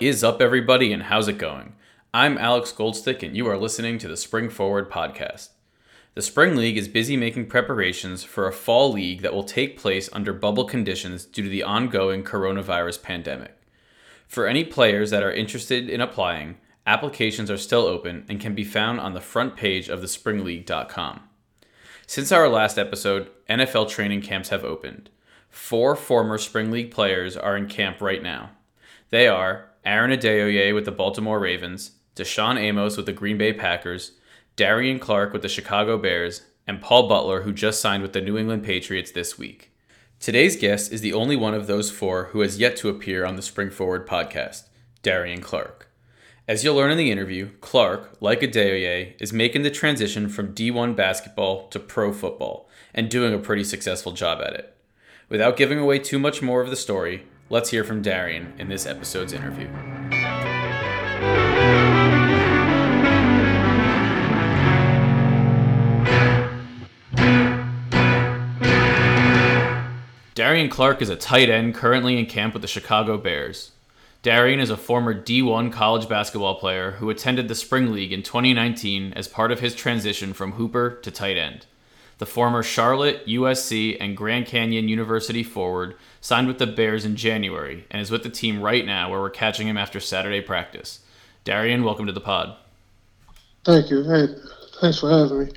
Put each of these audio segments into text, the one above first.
Is up, everybody, and how's it going? I'm Alex Goldstick, and you are listening to the Spring Forward podcast. The Spring League is busy making preparations for a fall league that will take place under bubble conditions due to the ongoing coronavirus pandemic. For any players that are interested in applying, applications are still open and can be found on the front page of thespringleague.com. Since our last episode, NFL training camps have opened. Four former Spring League players are in camp right now. They are Aaron Adeoye with the Baltimore Ravens, Deshaun Amos with the Green Bay Packers, Darion Clark with the Chicago Bears, and Paul Butler, who just signed with the New England Patriots this week. Today's guest is the only one of those four who has yet to appear on the Spring Forward podcast, Darion Clark. As you'll learn in the interview, Clark, like Adeoye, is making the transition from D1 basketball to pro football and doing a pretty successful job at it. Without giving away too much more of the story, Let's hear from Darion in this episode's interview. Darion Clark is a tight end currently in camp with the Chicago Bears. Darion is a former D1 college basketball player who attended the Spring League in 2019 as part of his transition from hooper to tight end. The former Charlotte, USC, and Grand Canyon University forward signed with the Bears in January and is with the team right now where we're catching him after Saturday practice. Darion, welcome to the pod. Thank you. Hey, thanks for having me.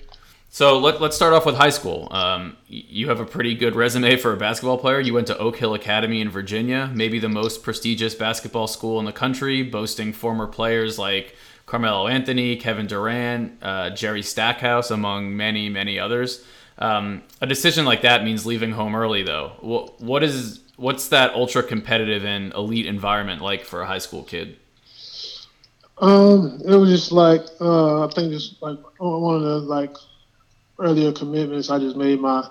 So let, let's start off with high school. Um, you have a pretty good resume for a basketball player. You went to Oak Hill Academy in Virginia, maybe the most prestigious basketball school in the country, boasting former players like Carmelo Anthony, Kevin Durant, uh, Jerry Stackhouse, among many, many others. Um, a decision like that means leaving home early, though. What, what is what's that ultra competitive and elite environment like for a high school kid? Um, it was just like uh, I think just like one of the like earlier commitments I just made my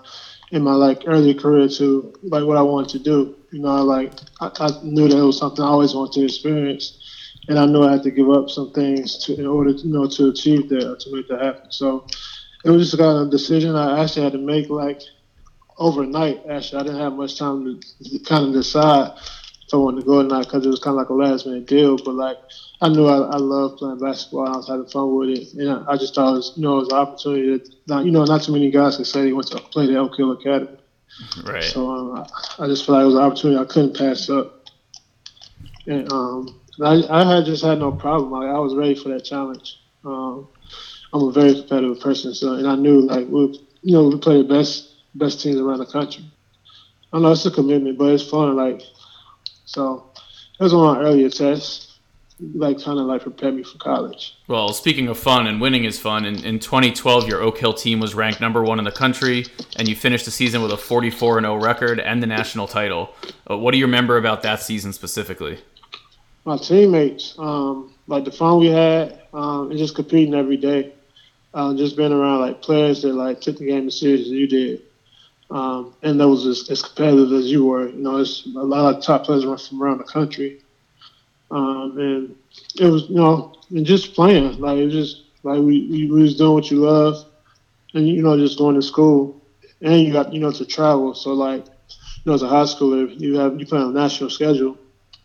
in my like earlier career to like what I wanted to do. You know, like I, I knew that it was something I always wanted to experience and I knew I had to give up some things to in order to you know to achieve that to make that happen. So it was just kind of a decision I actually had to make like overnight. Actually, I didn't have much time to kind of decide if I wanted to go or not because it was kind of like a last minute deal. But like I knew I, I loved playing basketball. I was having fun with it, and I, just thought it was you know it was an opportunity that not you know not too many guys can say they went to play the Oak Hill Academy. Right. So um, I just felt like it was an opportunity I couldn't pass up. And um, I, I had just had no problem. Like I was ready for that challenge. Um, I'm a very competitive person, so and I knew like we, you know, we play the best best teams around the country. I know it's a commitment, but it's fun. Like so, it was one of my earlier tests. Like kind of like prepared me for college. Well, speaking of fun and winning is fun. In, in 2012, your Oak Hill team was ranked number one in the country, and you finished the season with a 44 0 record and the national title. Uh, what do you remember about that season specifically? My teammates, um, like the fun we had, um, and just competing every day. Um, just being around like players that like took the game as serious as you did, um, and that was as, as competitive as you were. You know, it's a lot of top players from around the country, um, and it was you know, and just playing like it was just like we, we, we was doing what you love, and you know, just going to school, and you got you know to travel. So like, you know, as a high schooler, you have you play on a national schedule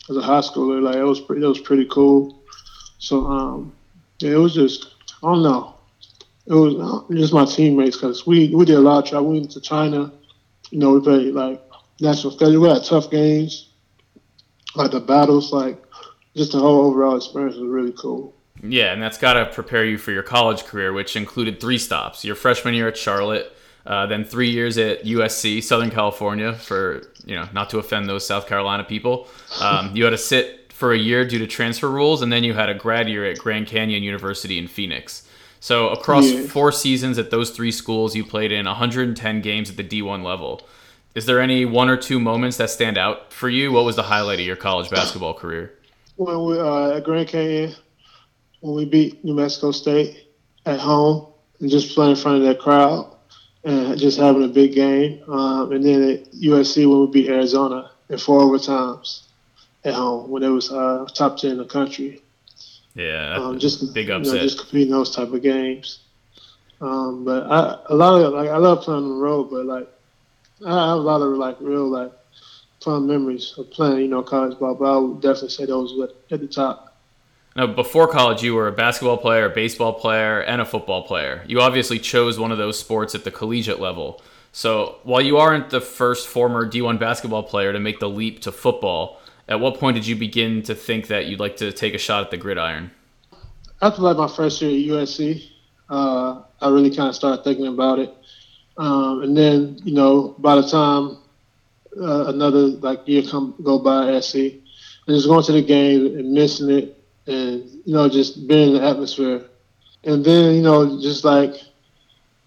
as a high schooler. Like it was pretty, it was pretty cool. So um, yeah, it was just I don't know. It was uh, just my teammates because we we did a lot of travel. We went to China. You know, we played like national schedule. We had tough games, like the battles. Like just the whole overall experience was really cool. Yeah, and that's got to prepare you for your college career, which included three stops: your freshman year at Charlotte, uh, then three years at USC, Southern California, for you know not to offend those South Carolina people. Um, you had to sit for a year due to transfer rules, and then you had a grad year at Grand Canyon University in Phoenix. So across yeah. four seasons at those three schools, you played in 110 games at the D1 level. Is there any one or two moments that stand out for you? What was the highlight of your college basketball career? When we uh, at Grand Canyon, when we beat New Mexico State at home, and just playing in front of that crowd and just having a big game. Um, and then at USC when we beat Arizona in four overtimes at home when it was uh, top ten in the country. Yeah, um, just big upset. You know, just competing those type of games. Um, but I, a lot of like I love playing on the road, but like I have a lot of like real like fond memories of playing, you know, college ball. But I would definitely say those were at the top. Now, before college, you were a basketball player, a baseball player, and a football player. You obviously chose one of those sports at the collegiate level. So, while you aren't the first former D1 basketball player to make the leap to football, at what point did you begin to think that you'd like to take a shot at the gridiron? After like my first year at USC, uh, I really kind of started thinking about it. Um, and then, you know, by the time uh, another like year come go by at SC, and just going to the game and missing it, and you know, just being in the atmosphere, and then you know, just like,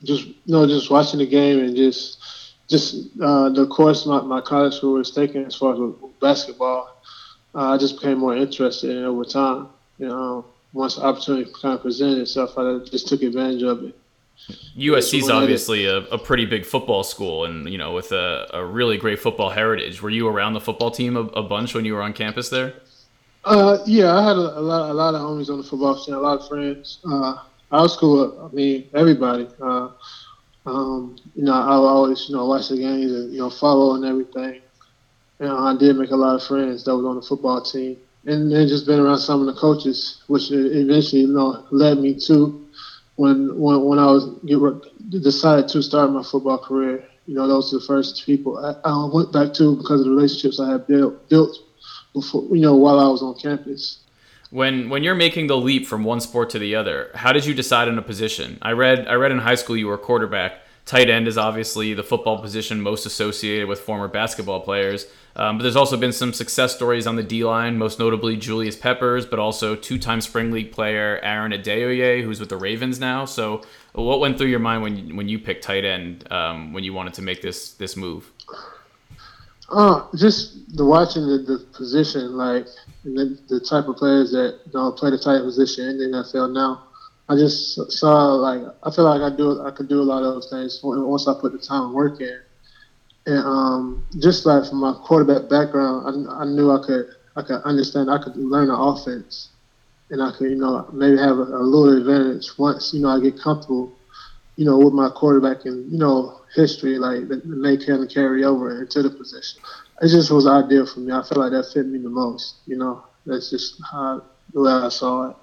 just you know, just watching the game and just, just uh, the course my, my college school was taking as far as basketball, uh, I just became more interested in it over time. You know, once the opportunity kind of presented itself, I just took advantage of it. USC is obviously a, a, pretty big football school, and you know, with a, a really great football heritage. Were you around the football team a, a bunch when you were on campus there? Uh, yeah, I had a, a, lot, a lot of homies on the football team, a lot of friends. Uh, our school, I mean, everybody. Uh, um, you know, I always, you know, watch the games and you know follow and everything. You know, I did make a lot of friends that was on the football team, and then just been around some of the coaches, which eventually, you know, led me to when when when I was decided to start my football career. You know, those were the first people I, I went back to because of the relationships I had built built before. You know, while I was on campus. When when you're making the leap from one sport to the other, how did you decide on a position? I read I read in high school you were a quarterback. Tight end is obviously the football position most associated with former basketball players. Um, but there's also been some success stories on the D line, most notably Julius Peppers, but also two-time Spring League player Aaron Adeoye, who's with the Ravens now. So, what went through your mind when when you picked tight end um, when you wanted to make this this move? Uh, just the watching the, the position, like the, the type of players that know, play the tight position in the NFL now. I just saw like I feel like I do I could do a lot of those things once I put the time and work in. And um, just like from my quarterback background, I, I knew I could I could understand I could learn the offense, and I could you know maybe have a, a little advantage once you know I get comfortable, you know, with my quarterback and you know history like that kind of carry over into the position. It just was ideal for me. I feel like that fit me the most. You know, that's just how the way I saw it,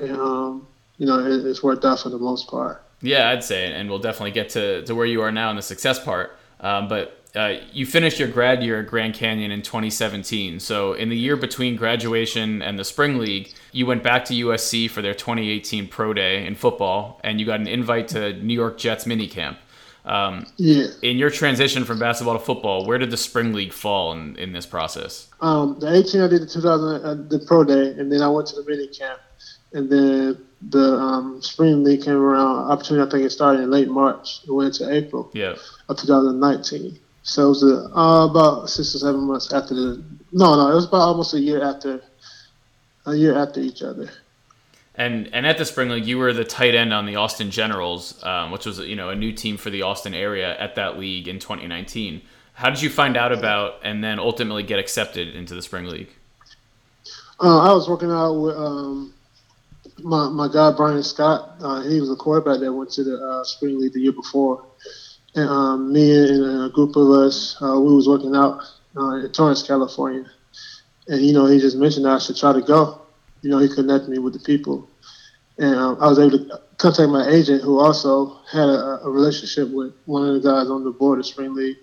and um, you know, it, it's worked out for the most part. Yeah, I'd say, and we'll definitely get to, to where you are now in the success part. Um, but uh, you finished your grad year at Grand Canyon in 2017. So, in the year between graduation and the Spring League, you went back to USC for their 2018 Pro Day in football, and you got an invite to New York Jets minicamp. Um, yeah. In your transition from basketball to football, where did the Spring League fall in, in this process? Um, the 18 I did the 2000 uh, the Pro Day, and then I went to the minicamp, and then the um, Spring League came around. Opportunity, I think it started in late March. It went to April. Yeah of 2019. So it was uh, about six or seven months after the. No, no, it was about almost a year after, a year after each other. And and at the spring league, you were the tight end on the Austin Generals, um, which was you know a new team for the Austin area at that league in 2019. How did you find out about and then ultimately get accepted into the spring league? Uh, I was working out with um, my my guy Brian Scott. Uh, he was a quarterback that went to the uh, spring league the year before and um, me and a group of us, uh, we was working out uh, in Torrance, California, and you know he just mentioned I should try to go. You know he connected me with the people, and um, I was able to contact my agent, who also had a, a relationship with one of the guys on the board of Spring League,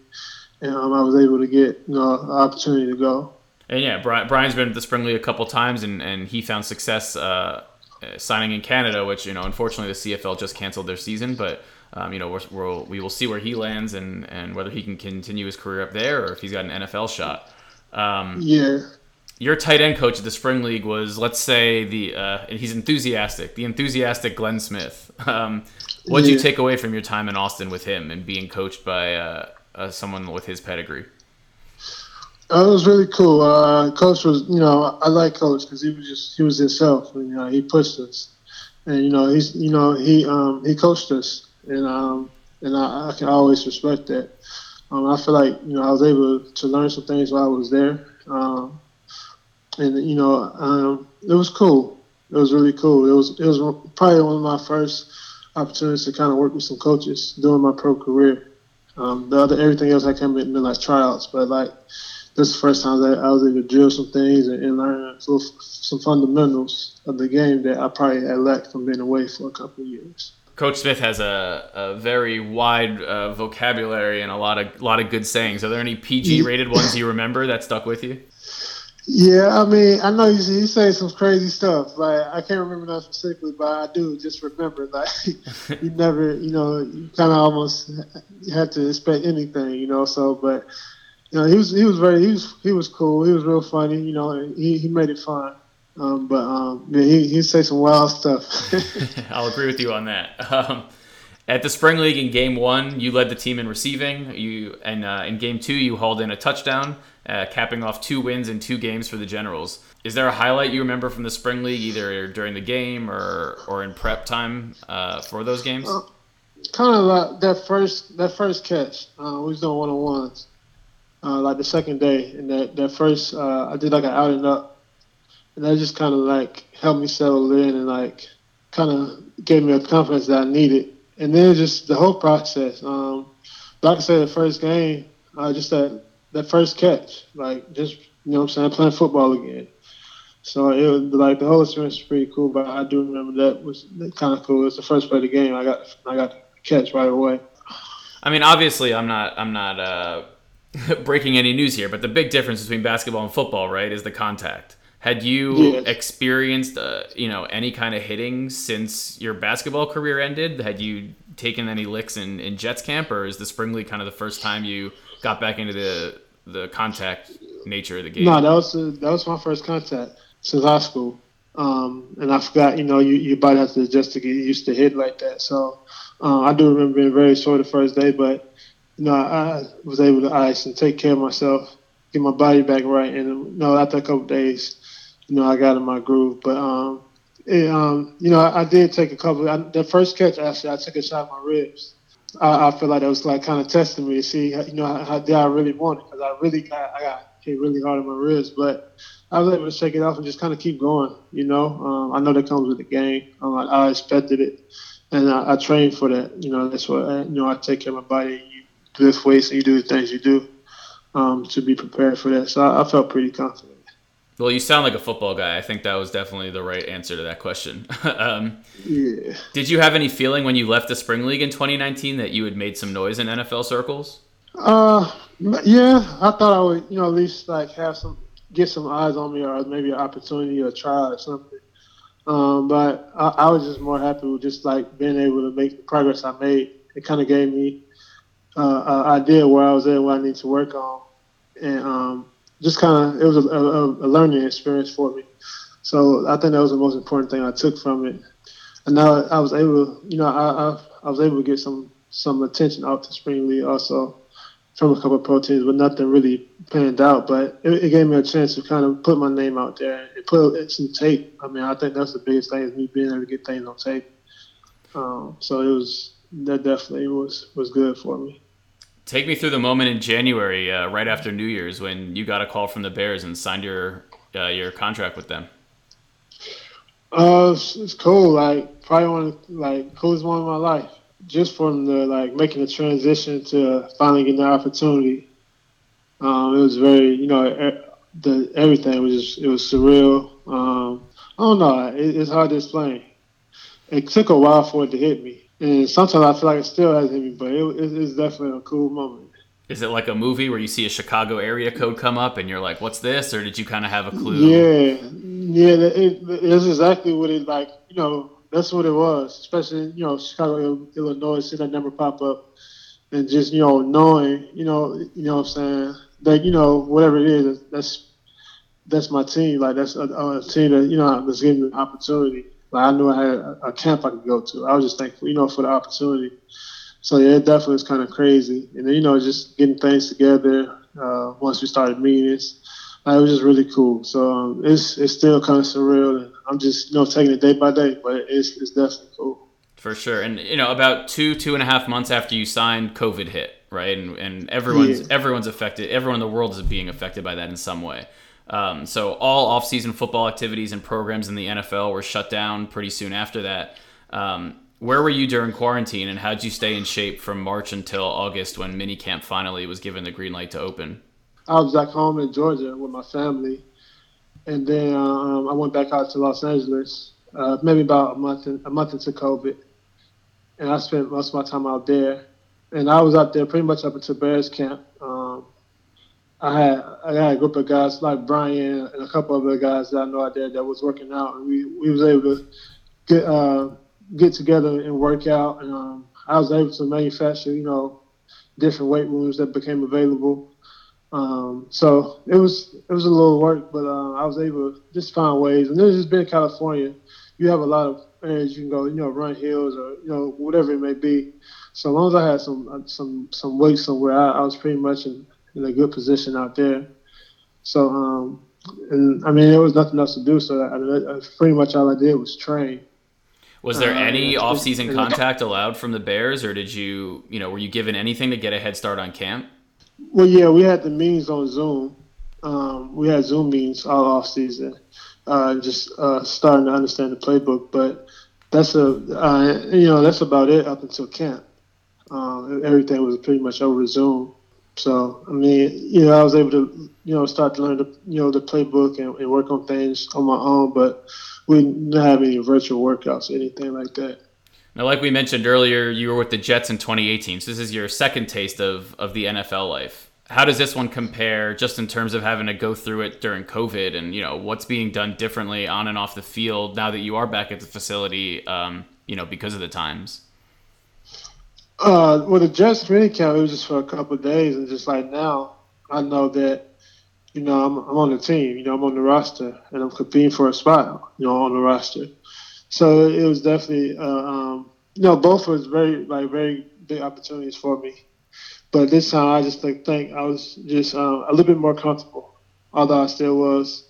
and um, I was able to get you know an opportunity to go. And yeah, Brian, Brian's been at the Spring League a couple times, and, and he found success uh, signing in Canada, which you know unfortunately the CFL just canceled their season, but um, you know, we're, we'll, we will see where he lands and, and whether he can continue his career up there or if he's got an NFL shot. Um, yeah. Your tight end coach at the spring league was, let's say, the uh, he's enthusiastic, the enthusiastic Glenn Smith. Um, what did yeah. you take away from your time in Austin with him and being coached by uh, uh, someone with his pedigree? Uh, it was really cool. Uh, coach was, you know, I like Coach because he was just he was himself. You know, he pushed us, and you know, he's, you know, he um, he coached us and um, and I, I, can always respect that. Um, I feel like you know I was able to learn some things while I was there, um, and you know um, it was cool. It was really cool. It was it was probably one of my first opportunities to kind of work with some coaches during my pro career. Um, the other everything else I came in been like tryouts, but like this is the first time that I was able to drill some things and, and learn some, some fundamentals of the game that I probably had lacked from being away for a couple of years. Coach Smith has a, a very wide uh, vocabulary and a lot of lot of good sayings. Are there any PG rated ones you remember that stuck with you? Yeah, I mean, I know he's, he's saying some crazy stuff. Like I can't remember that specifically, but I do just remember like you never, you know, you kind of almost had to expect anything, you know. So, but you know, he was he was very he was he was cool. He was real funny, you know. He he made it fun. Um, but um, yeah, he he say some wild stuff. I'll agree with you on that. Um, at the spring league in game one, you led the team in receiving. You and uh, in game two, you hauled in a touchdown, uh, capping off two wins in two games for the Generals. Is there a highlight you remember from the spring league, either during the game or or in prep time uh, for those games? Uh, kind of like that first that first catch. Uh, we was doing one on ones, uh, like the second day, and that that first I did like an out and up and that just kind of like helped me settle in and like kind of gave me a confidence that I needed. And then just the whole process. Um, like I said, the first game, uh, just that that first catch, like just you know, what I'm saying, playing football again. So it was like the whole experience was pretty cool. But I do remember that was kind of cool. It was the first play of the game. I got I got the catch right away. I mean, obviously, I'm not I'm not uh, breaking any news here, but the big difference between basketball and football, right, is the contact. Had you yes. experienced, uh, you know, any kind of hitting since your basketball career ended? Had you taken any licks in, in Jets camp, or is the spring league kind of the first time you got back into the the contact nature of the game? No, that was uh, that was my first contact since high school. Um, and I forgot, you know, you, your body has to adjust to get used to hit like that. So uh, I do remember being very sore the first day, but you know, I was able to ice and take care of myself, get my body back right, and you know, after a couple days you know, I got in my groove. But um, it, um, you know, I, I, did take a couple. I, the first catch, actually, I took a shot at my ribs. I, I feel like that was like kind of testing me to see, you know, how, how did I really want it? Because I really got, I got hit really hard on my ribs, but I was able to shake it off and just kind of keep going. You know, um, I know that comes with the game. Um, I, I, expected it, and I, I trained for that. You know, that's what you know. I take care of my body. You lift weights and you do the things you do um, to be prepared for that. So I, I felt pretty confident. Well, you sound like a football guy. I think that was definitely the right answer to that question. um, yeah. Did you have any feeling when you left the spring league in 2019 that you had made some noise in NFL circles? Uh, yeah. I thought I would, you know, at least like have some, get some eyes on me, or maybe an opportunity or try or something. Um, but I, I was just more happy with just like being able to make the progress I made. It kind of gave me uh, an idea where I was at, what I need to work on, and um, just kind of it was a, a, a, learning experience for me. So I think that was the most important thing I took from it. And now I was able, you know, I, I, I was able to get some some attention out to Spring League also from a couple of pro teams, but nothing really panned out. But it, it, gave me a chance to kind of put my name out there and put some tape. I mean, I think that's the biggest thing is me being able to get things on tape. Um, so it was that definitely was was good for me. Take me through the moment in January, uh, right after New Year's, when you got a call from the Bears and signed your uh, your contract with them. Uh, it's, cool. Like probably one of, like coolest moment of my life. Just from the like making the transition to finally getting the opportunity. Um, it was very, you know, the everything was just, it was surreal. Um, I don't know. It, it's hard to explain. It took a while for it to hit me and sometimes I feel like it still has hit me, but it, it's definitely a cool moment. Is it like a movie where you see a Chicago area code come up and you're like, "What's this?" Or did you kind of have a clue? Yeah, yeah, it, it's exactly what it like. You know, that's what it was. Especially you know Chicago, Illinois, seeing that number pop up, and just you know knowing, you know, you know what I'm saying that you know whatever it is, that's that's my team. Like that's a, a team that you know that's giving me an opportunity. Like I knew I had a, a, camp I could go to. I was just thankful, you know, for the opportunity. So yeah, it definitely was kind of crazy. And then you know, just getting things together uh, once we started meetings, like, it was just really cool. So um, it's it's still kind of surreal, and I'm just you know taking it day by day, but it's it's definitely cool. For sure, and you know, about two two and a half months after you signed, COVID hit, right? And and everyone's yeah. everyone's affected. Everyone in the world is being affected by that in some way. Um, so all off-season football activities and programs in the NFL were shut down pretty soon after that. Um, Where were you during quarantine, and how did you stay in shape from March until August when minicamp finally was given the green light to open? I was back home in Georgia with my family, and then um, I went back out to Los Angeles, uh, maybe about a month in, a month into COVID, and I spent most of my time out there. And I was out there pretty much up until Bears camp. I had I had a group of guys like Brian and a couple of other guys that I know out there that was working out, and we we was able to get uh, get together and work out. And um, I was able to manufacture, you know, different weight rooms that became available. Um, so it was it was a little work, but uh, I was able to just find ways. And then just in California, you have a lot of areas you can go, you know, run hills or you know whatever it may be. So as long as I had some uh, some some weight somewhere, I, I was pretty much in, in a good position out there. So um, and I mean, there was nothing else to do. So I, I, pretty much all I did was train. Was there uh, any off-season contact allowed from the Bears, or did you, you know, were you given anything to get a head start on camp? Well, yeah, we had the meetings on Zoom. Um, we had Zoom meetings all off season, uh, just uh, starting to understand the playbook. But that's a, uh, you know, that's about it up until camp. Um, everything was pretty much over Zoom. So I mean, you know, I was able to, you know, start to learn the, you know, the playbook and, and work on things on my own. But we didn't have any virtual workouts or anything like that. Now, like we mentioned earlier, you were with the Jets in 2018, so this is your second taste of, of the NFL life. How does this one compare, just in terms of having to go through it during COVID, and you know what's being done differently on and off the field now that you are back at the facility, um, you know, because of the times? Uh, well, the Jets training camp it was just for a couple days, and just like now, I know that you know I'm, I'm on the team, you know I'm on the roster, and I'm competing for a spot, you know, on the roster. So it was definitely, uh, um, you know, both was very like very big opportunities for me. But this time, I just think, think I was just uh, a little bit more comfortable, although I still was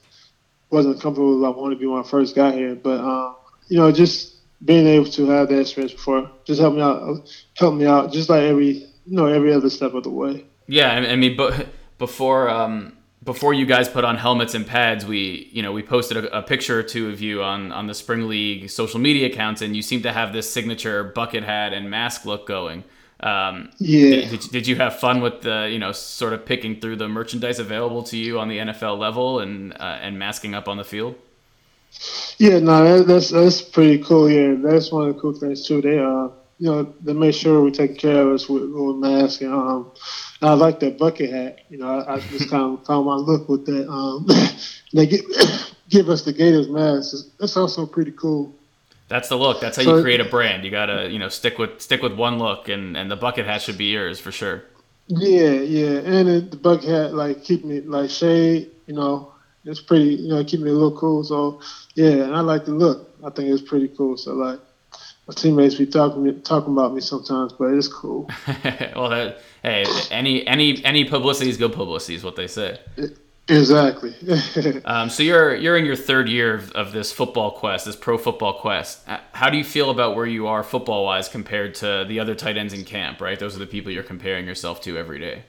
wasn't comfortable as I wanted to be when I first got here. But um, you know, just being able to have that experience before just helped me out, helped me out, just like every you know every other step of the way. Yeah, I mean, but before um, before you guys put on helmets and pads, we you know we posted a, a, picture or two of you on on the Spring League social media accounts, and you seem to have this signature bucket hat and mask look going. Um, yeah. Did, did, you have fun with the you know sort of picking through the merchandise available to you on the NFL level and uh, and masking up on the field? Yeah, no, that, that's that's pretty cool. Yeah, that's one of the cool things too. They uh, you know, they make sure we take care of us with, with masks and um I like that bucket hat. You know, I, I just kind of found my look with that. Um, they give, give us the gaiters mask. That's also pretty cool. That's the look. That's how so, you create a brand. You gotta, you know, stick with stick with one look, and and the bucket hat should be yours for sure. Yeah, yeah, and it, the bucket hat like keep me like shade. You know, it's pretty. You know, keep me a little cool. So yeah, and I like the look. I think it's pretty cool. So like, my teammates be talking talking about me sometimes, but it's cool. well, that, hey, any any any publicity is good publicity, is what they say. Exactly. um, so you're you're in your third year of, of, this football quest, this pro football quest. How do you feel about where you are football wise compared to the other tight ends in camp? Right, those are the people you're comparing yourself to every day.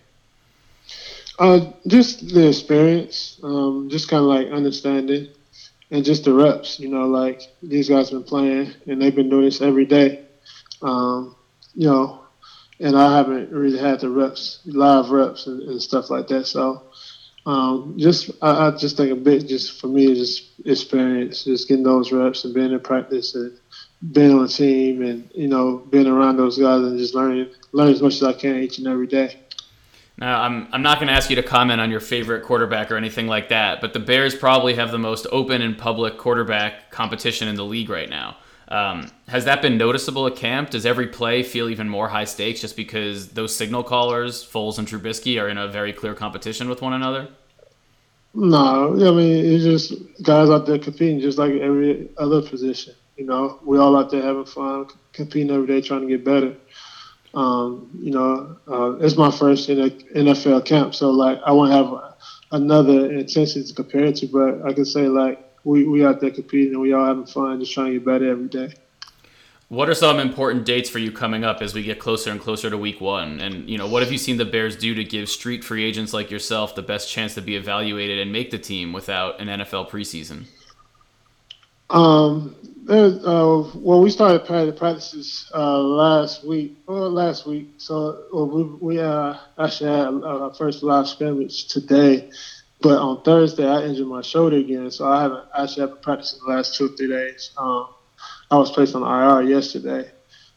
Uh, just the experience, um, just kind of like understanding and just the reps. You know, like these guys been playing and they've been doing this every day. Um, you know, and I haven't really had the reps, live reps and, and stuff like that. So um, just I, I, just think a bit just for me just experience, just getting those reps and being in practice and being on a team and you know being around those guys and just learning learn as much as I can each and every day. Now, I'm, I'm not going to ask you to comment on your favorite quarterback or anything like that, but the Bears probably have the most open and public quarterback competition in the league right now. Um, has that been noticeable at camp? Does every play feel even more high stakes just because those signal callers, Foles and Trubisky, are in a very clear competition with one another? No, I mean it's just guys out there competing just like every other position. You know, we all out there having fun, competing every day, trying to get better. Um, you know, uh, it's my first NFL camp, so like I won't have another intensity to compare it to, but I can say like we we out there competing and we all having fun, just trying to get better every day. What are some important dates for you coming up as we get closer and closer to week one? And you know, what have you seen the Bears do to give street free agents like yourself the best chance to be evaluated and make the team without an NFL preseason? Um, Uh, well, we started practices uh, last week. Well, last week. So well, we, we uh, actually had our first live scrimmage today, but on Thursday I injured my shoulder again, so I haven't actually haven't practiced in the last two three days. Um, I was placed on IR yesterday,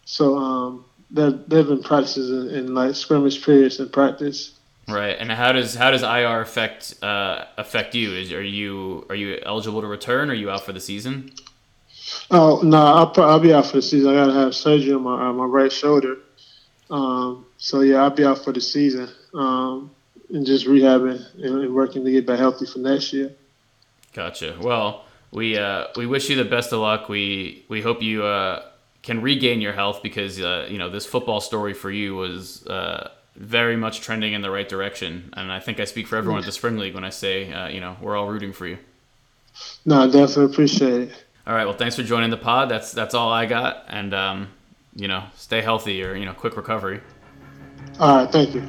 so um, they've, they've been practices in, in like scrimmage periods in practice. Right, and how does how does IR affect uh, affect you? Is are you are you eligible to return? Are you out for the season? Oh no, I'll, I'll be out for the season. I gotta have surgery on my on my right shoulder. Um, so yeah, I'll be out for the season um, and just rehabbing and working to get back healthy for next year. Gotcha. Well, we uh, we wish you the best of luck. We we hope you uh, can regain your health because uh, you know this football story for you was uh, very much trending in the right direction, and I think I speak for everyone at the Spring League when I say uh, you know we're all rooting for you. No, I definitely appreciate it. All right. Well, thanks for joining the pod. That's that's all I got, and um, you know, stay healthy or you know, quick recovery. All right. Thank you.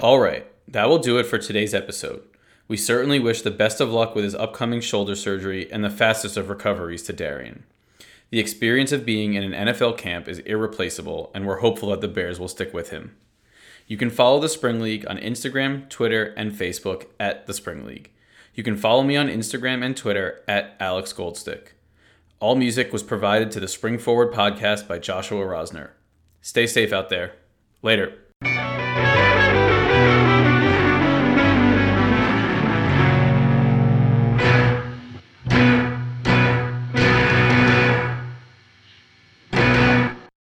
All right. That will do it for today's episode. We certainly wish the best of luck with his upcoming shoulder surgery and the fastest of recoveries to Darion. The experience of being in an NFL camp is irreplaceable, and we're hopeful that the Bears will stick with him. You can follow the Spring League on Instagram, Twitter, and Facebook at the Spring League. You can follow me on Instagram and Twitter at Alex Goldstick. All music was provided to the Spring Forward podcast by Joshua Rosner. Stay safe out there. Later.